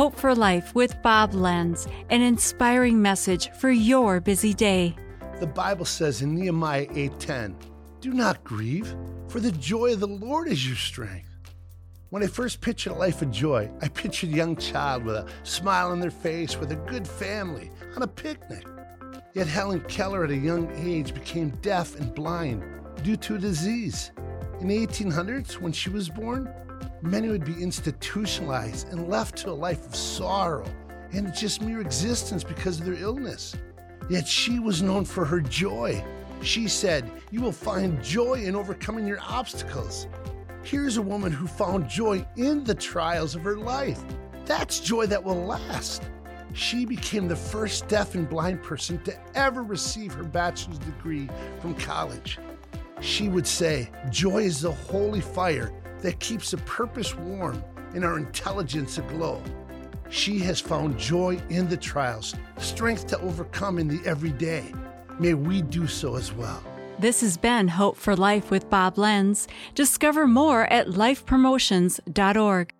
Hope for Life with Bob Lenz, an inspiring message for your busy day. The Bible says in Nehemiah 8:10, "Do not grieve, for the joy of the Lord is your strength." When I first pictured a life of joy, I pictured a young child with a smile on their face, with a good family, on a picnic. Yet Helen Keller at a young age became deaf and blind due to a disease. In the 1800s, when she was born, many would be institutionalized and left to a life of sorrow and just mere existence because of their illness. Yet she was known for her joy. She said, You will find joy in overcoming your obstacles. Here's a woman who found joy in the trials of her life. That's joy that will last. She became the first deaf and blind person to ever receive her bachelor's degree from college. She would say, Joy is the holy fire that keeps a purpose warm and our intelligence aglow. She has found joy in the trials, strength to overcome in the everyday. May we do so as well. This has been Hope for Life with Bob Lenz. Discover more at lifepromotions.org.